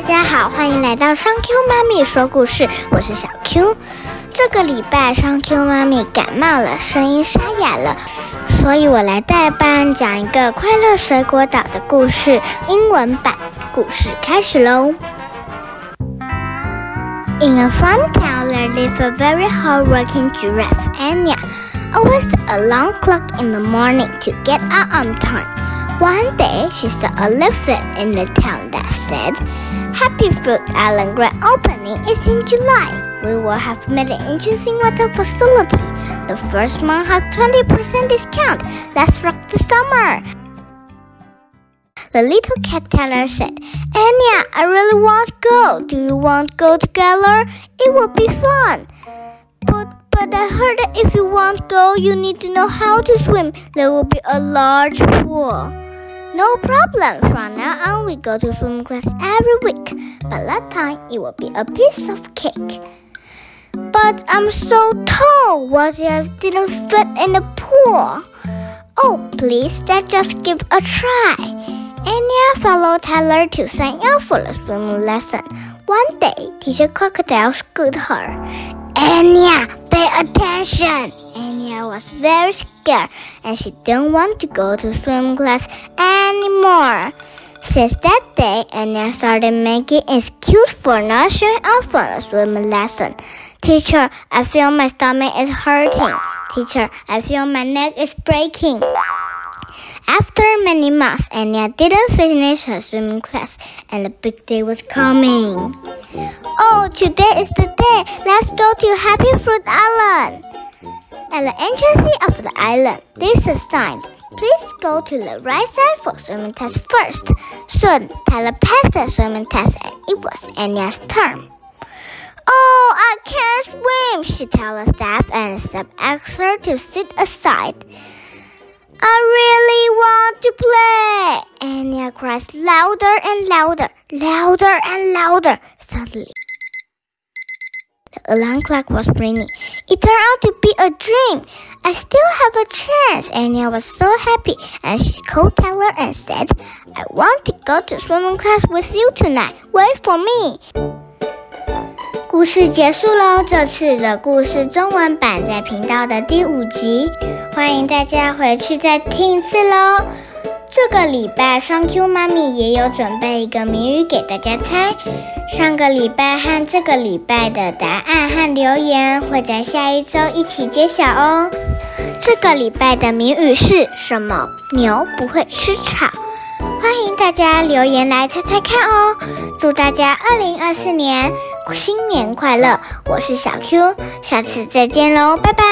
大家好，欢迎来到双 Q 妈咪说故事，我是小 Q。这个礼拜双 Q 妈咪感冒了，声音沙哑了，所以我来代班讲一个快乐水果岛的故事，英文版。故事开始喽。In a farm town, there lived a very hard-working giraffe, Anya. Always a long clock in the morning to get up on time. One day, she saw a leaflet in the town that said, Happy Fruit Island grand opening is in July. We will have made an interesting water facility. The first month has 20% discount. Let's rock the summer. The little cat teller said, Anya, I really want to go. Do you want to go together? It will be fun. But but I heard that if you want to go, you need to know how to swim. There will be a large pool. No problem. From now on, we go to swim class every week. But that time, it will be a piece of cake. But I'm so tall. What if I didn't fit in the pool? Oh, please, let's just give a try. Anya followed Tyler to sign up for the swimming lesson. One day, teacher Crocodile scolded her. Anya, pay attention! Anya was very scared and she didn't want to go to swim class anymore. Since that day, Anya started making excuses for not showing up for the swimming lesson. Teacher, I feel my stomach is hurting. Teacher, I feel my neck is breaking. After many months, Anya didn't finish her swimming class, and the big day was coming. Oh, today is the day. Let's go to Happy Fruit Island. At the entrance of the island, there's a sign. Please go to the right side for swimming test first. Soon, Tyler passed the swimming test, and it was Anya's turn. Oh, I can't swim, she told the staff, and asked her to sit aside. I really want to play! Anya cries louder and louder, louder and louder. Suddenly, the alarm clock was ringing. It turned out to be a dream. I still have a chance. Anya was so happy, and she called Tyler and said, I want to go to swimming class with you tonight. Wait for me. 故事结束喽，这次的故事中文版在频道的第五集，欢迎大家回去再听一次喽。这个礼拜双 Q 妈咪也有准备一个谜语给大家猜，上个礼拜和这个礼拜的答案和留言会在下一周一起揭晓哦。这个礼拜的谜语是什么？牛不会吃草。欢迎大家留言来猜猜看哦！祝大家二零二四年新年快乐！我是小 Q，下次再见喽，拜拜。